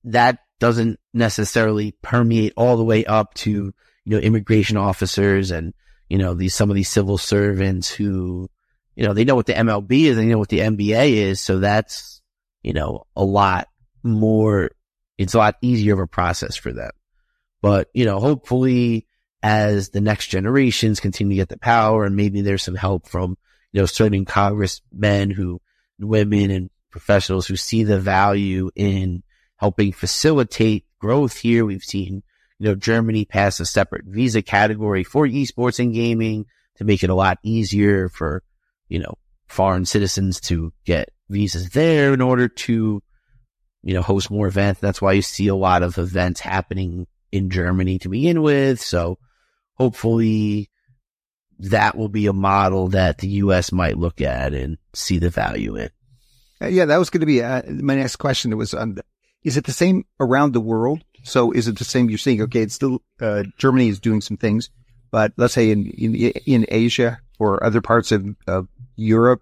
that doesn't necessarily permeate all the way up to, you know, immigration officers and, you know, these, some of these civil servants who, you know, they know what the MLB is, they know what the NBA is. So that's, you know, a lot more, it's a lot easier of a process for them. But, you know, hopefully as the next generations continue to get the power and maybe there's some help from, you know, certain congressmen who, women and professionals who see the value in helping facilitate growth here. We've seen, you know, Germany pass a separate visa category for esports and gaming to make it a lot easier for, you know, foreign citizens to get visas there in order to, you know, host more events. That's why you see a lot of events happening in Germany to begin with. So hopefully that will be a model that the U.S. might look at and see the value in. Uh, yeah, that was going to be uh, my next question. It was the, is it the same around the world? So is it the same? You're saying, okay, it's still, uh, Germany is doing some things, but let's say in, in, in Asia or other parts of, of Europe,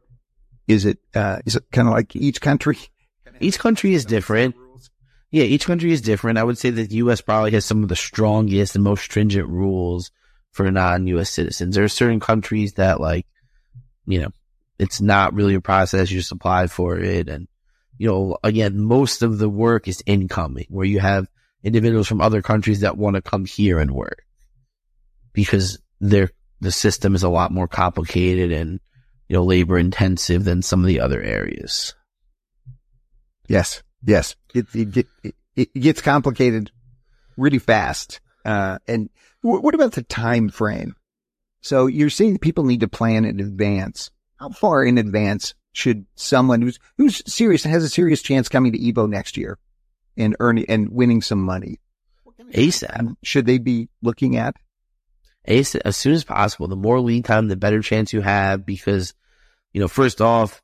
is it, uh, is it kind of like each country? Each country is different. Yeah, each country is different. I would say that the U.S. probably has some of the strongest and most stringent rules for non-U.S. citizens. There are certain countries that like, you know, it's not really a process. You just apply for it. And, you know, again, most of the work is incoming where you have individuals from other countries that want to come here and work because their, the system is a lot more complicated and, you know, labor intensive than some of the other areas. Yes. Yes. It, it, it, it gets complicated really fast. Uh, and w- what about the time frame? So you're saying people need to plan in advance. How far in advance should someone who's, who's serious and has a serious chance coming to Evo next year and earning and winning some money? ASAP. Should they be looking at? ASAP, as soon as possible. The more lead time, the better chance you have because, you know, first off,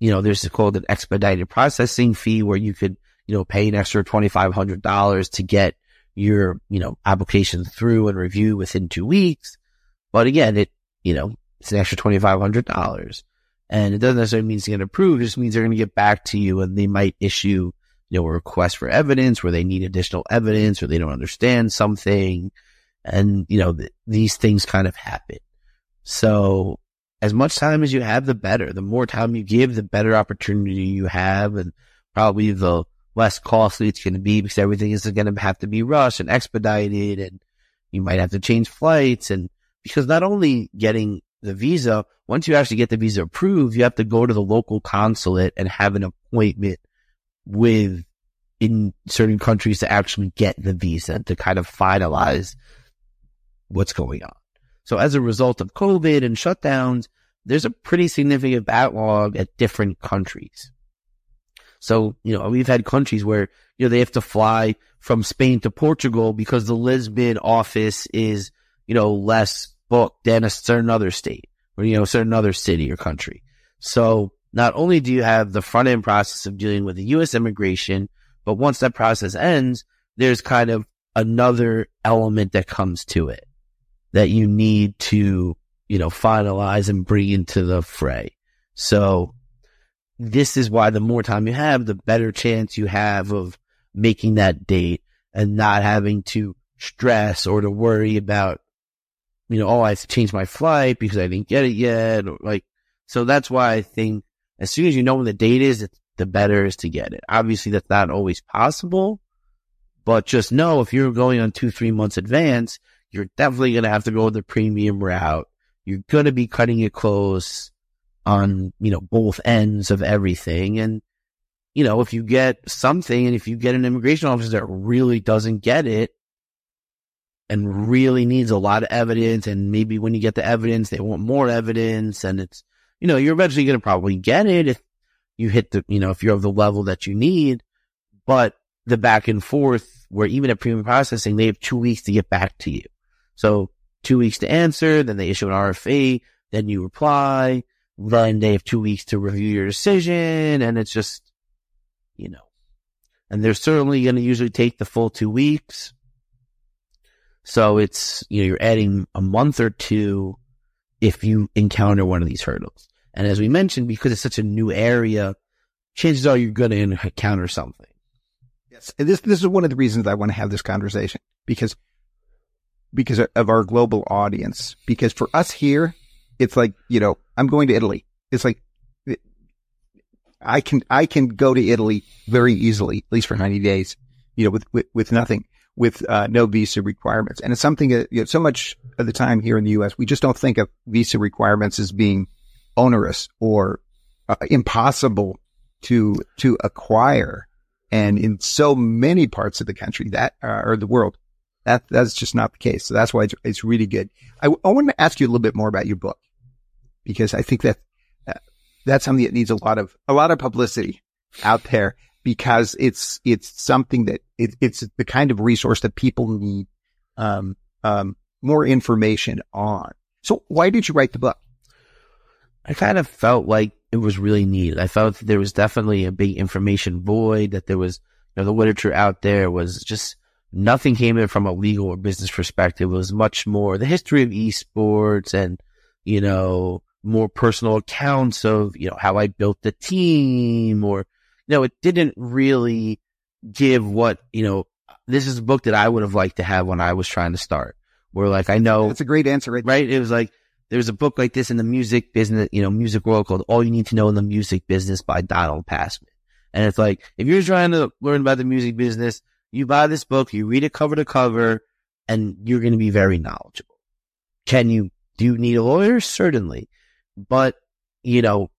you know, there's called an expedited processing fee where you could, you know, pay an extra $2,500 to get your, you know, application through and review within two weeks. But again, it, you know, it's an extra $2,500 and it doesn't necessarily mean it's going to approve. It just means they're going to get back to you and they might issue, you know, a request for evidence where they need additional evidence or they don't understand something. And, you know, th- these things kind of happen. So as much time as you have, the better. The more time you give, the better opportunity you have and probably the less costly it's going to be because everything is going to have to be rushed and expedited and you might have to change flights. And because not only getting the visa, once you actually get the visa approved, you have to go to the local consulate and have an appointment with in certain countries to actually get the visa to kind of finalize what's going on. So as a result of COVID and shutdowns, there's a pretty significant backlog at different countries. So, you know, we've had countries where, you know, they have to fly from Spain to Portugal because the Lisbon office is, you know, less booked than a certain other state or, you know, a certain other city or country. So not only do you have the front end process of dealing with the U.S. immigration, but once that process ends, there's kind of another element that comes to it that you need to, you know, finalize and bring into the fray. So this is why the more time you have, the better chance you have of making that date and not having to stress or to worry about, you know, oh, I have to change my flight because I didn't get it yet. Or like, so that's why I think as soon as you know when the date is, the better is to get it. Obviously that's not always possible, but just know if you're going on two, three months advance, you're definitely going to have to go the premium route. You're going to be cutting it close on, you know, both ends of everything. And, you know, if you get something and if you get an immigration officer that really doesn't get it and really needs a lot of evidence. And maybe when you get the evidence, they want more evidence and it's, you know, you're eventually going to probably get it if you hit the, you know, if you're of the level that you need, but the back and forth where even at premium processing, they have two weeks to get back to you. So two weeks to answer, then they issue an RFE, then you reply, then they have two weeks to review your decision. And it's just, you know, and they're certainly going to usually take the full two weeks. So it's, you know, you're adding a month or two if you encounter one of these hurdles. And as we mentioned, because it's such a new area, chances are you're going to encounter something. Yes. And this, this is one of the reasons I want to have this conversation because, because of our global audience. Because for us here, it's like, you know, I'm going to Italy. It's like, I can, I can go to Italy very easily, at least for 90 days, you know, with, with, with nothing, with, uh, no visa requirements. And it's something that, you know, so much of the time here in the U.S., we just don't think of visa requirements as being onerous or uh, impossible to, to acquire. And in so many parts of the country that, uh, or the world, that, that's just not the case. So that's why it's, it's really good. I, I want to ask you a little bit more about your book because I think that that's something that needs a lot of, a lot of publicity out there because it's, it's something that it, it's the kind of resource that people need, um, um, more information on. So why did you write the book? I kind of felt like it was really needed. I felt there was definitely a big information void that there was, you know, the literature out there was just nothing came in from a legal or business perspective. It was much more the history of esports and, you know, more personal accounts of, you know, how I built the team or, you know, it didn't really give what, you know, this is a book that I would have liked to have when I was trying to start where like, I know. That's a great answer. Right? right? It was like, there's a book like this in the music business, you know, music world called All You Need to Know in the Music Business by Donald Passman. And it's like, if you're trying to learn about the music business, you buy this book, you read it cover to cover, and you're going to be very knowledgeable. Can you, do you need a lawyer? Certainly but you know,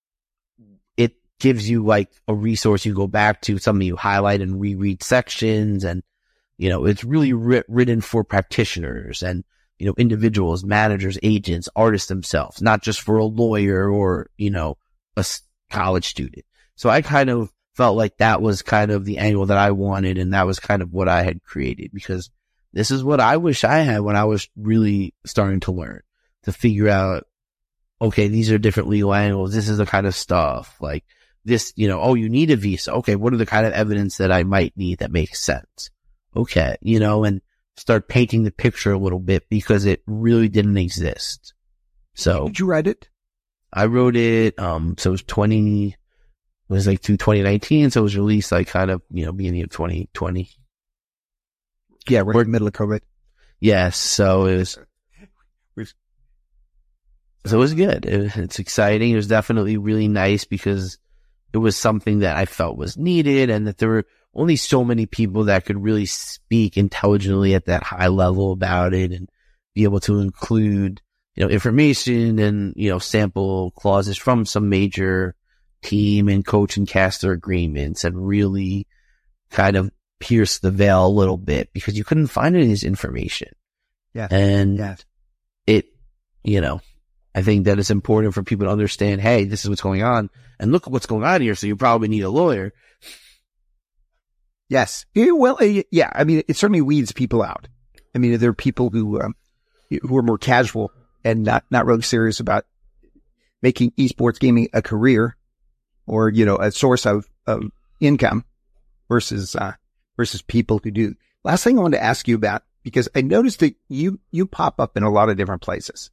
it gives you like a resource you go back to, something you highlight and reread sections. And, you know, it's really written for practitioners and, you know, individuals, managers, agents, artists themselves, not just for a lawyer or, you know, a college student. So I kind of felt like that was kind of the angle that I wanted. And that was kind of what I had created because this is what I wish I had when I was really starting to learn to figure out okay, these are different legal angles. This is the kind of stuff like this, you know, oh, you need a visa. Okay. What are the kind of evidence that I might need that makes sense? Okay. You know, and start painting the picture a little bit because it really didn't exist. So did you write it? I wrote it. Um, so it was 20, it was like to 2019. So it was released like kind of, you know, beginning of 2020. Yeah. We're in the middle of COVID. Yes. So it was, so it was good. It, it's exciting. It was definitely really nice because it was something that I felt was needed and that there were only so many people that could really speak intelligently at that high level about it and be able to include, you know, information and, you know, sample clauses from some major team and coach and caster agreements and really kind of pierce the veil a little bit because you couldn't find any of this information. Yeah. And yeah. it, you know, I think that it's important for people to understand, hey, this is what's going on and look at what's going on here. So you probably need a lawyer. Yes. Well, yeah. I mean, it certainly weeds people out. I mean, there are people who, um, who are more casual and not, not really serious about making esports gaming a career or, you know, a source of, of income versus, uh, versus people who do. Last thing I wanted to ask you about, because I noticed that you, you pop up in a lot of different places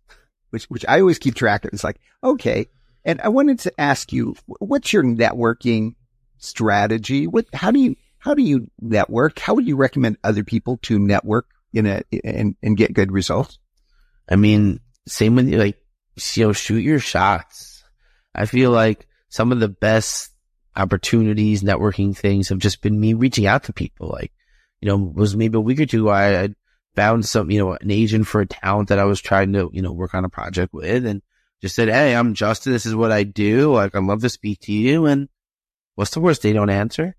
which, which I always keep track of. It's like, okay. And I wanted to ask you, what's your networking strategy? What, how do you, how do you network? How would you recommend other people to network in a, and, and get good results? I mean, same with like, you know, shoot your shots. I feel like some of the best opportunities, networking things have just been me reaching out to people. Like, you know, was maybe a week or two I, found some, you know, an agent for a talent that I was trying to, you know, work on a project with and just said, Hey, I'm Justin. This is what I do. Like, I'd love to speak to you. And what's the worst? They don't answer.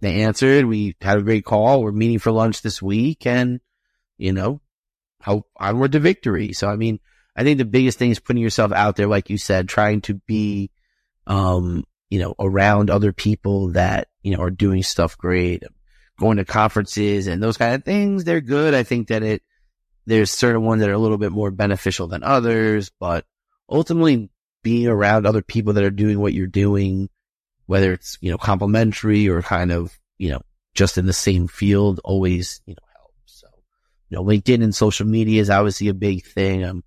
They answered. We had a great call. We're meeting for lunch this week and, you know, how onward to victory. So, I mean, I think the biggest thing is putting yourself out there, like you said, trying to be, um, you know, around other people that, you know, are doing stuff great, going to conferences and those kind of things. They're good. I think that it, there's certain ones that are a little bit more beneficial than others, but ultimately being around other people that are doing what you're doing, whether it's, you know, complementary or kind of, you know, just in the same field always, you know, helps. So, you know, LinkedIn and social media is obviously a big thing. I'm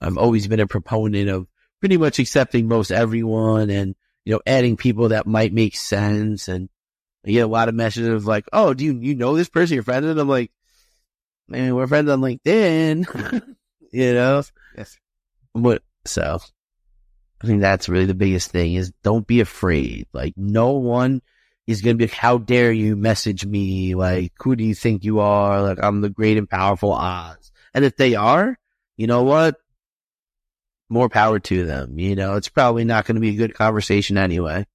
I've always been a proponent of pretty much accepting most everyone and, you know, adding people that might make sense. And I get a lot of messages of like, Oh, do you, you know this person, your friend? And I'm like, man, we're friends on LinkedIn, you know? Yes. But so I think that's really the biggest thing is don't be afraid. Like no one is going to be like, how dare you message me? Like, who do you think you are? Like, I'm the great and powerful Oz. And if they are, you know what? More power to them. You know, it's probably not going to be a good conversation anyway.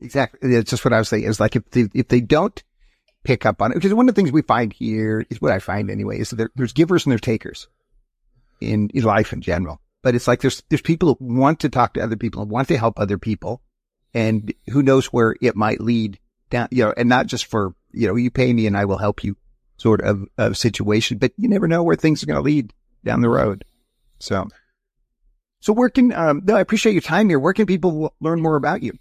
Exactly. It's just what I was saying is like if they, if they don't pick up on it, because one of the things we find here is what I find anyway is that there's givers and there's takers in, in life in general. But it's like there's, there's people who want to talk to other people and want to help other people. And who knows where it might lead down, you know, and not just for, you know, you pay me and I will help you sort of, of situation, but you never know where things are going to lead down the road. So so where can, um, no, I appreciate your time here. Where can people learn more about you?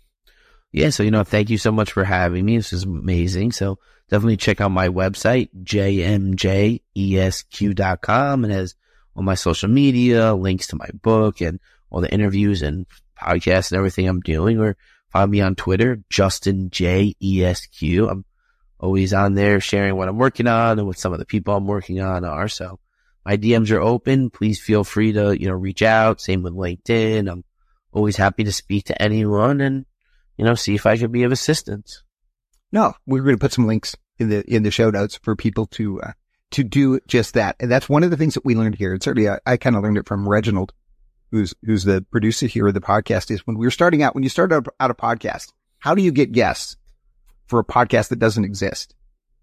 Yeah. So, you know, thank you so much for having me. This is amazing. So definitely check out my website, jmjesq.com and has all my social media, links to my book and all the interviews and podcasts and everything I'm doing or find me on Twitter, Justin J E S Q. I'm always on there sharing what I'm working on and what some of the people I'm working on are. So my DMs are open. Please feel free to, you know, reach out. Same with LinkedIn. I'm always happy to speak to anyone and, you know, see if I could be of assistance. No, we're going to put some links in the, in the show notes for people to, uh, to do just that. And that's one of the things that we learned here. And certainly I, I kind of learned it from Reginald, who's, who's the producer here of the podcast is when we were starting out, when you start out, out a podcast, how do you get guests for a podcast that doesn't exist?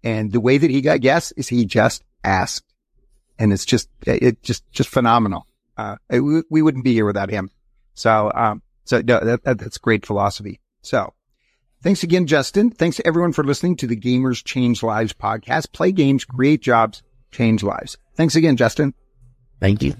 And the way that he got guests is he just asked and it's just it just just phenomenal. Uh, it, we wouldn't be here without him. So um, so no, that, that, that's great philosophy. So thanks again, Justin. Thanks to everyone for listening to the Gamers Change Lives podcast. Play games, create jobs, change lives. Thanks again, Justin. Thank you.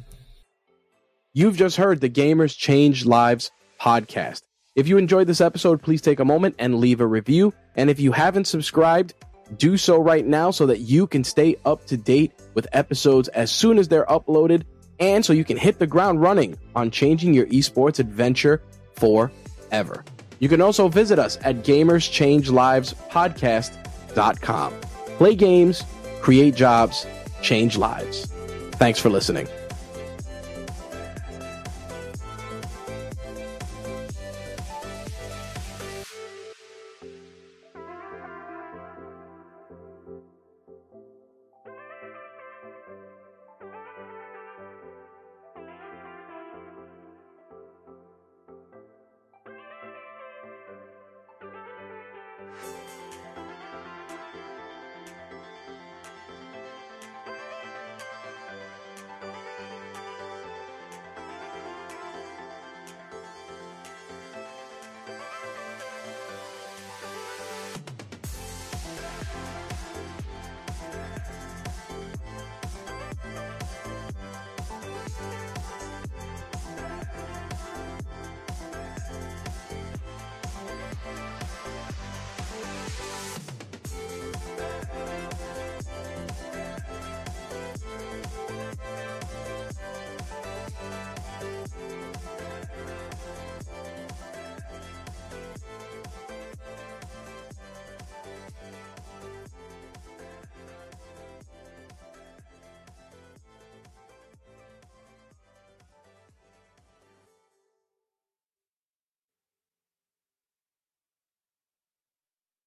You've just heard the Gamers Change Lives podcast. If you enjoyed this episode, please take a moment and leave a review. And if you haven't subscribed, do so right now so that you can stay up to date with episodes as soon as they're uploaded and so you can hit the ground running on changing your esports adventure forever. You can also visit us at gamerschangelivespodcast.com. Play games, create jobs, change lives. Thanks for listening.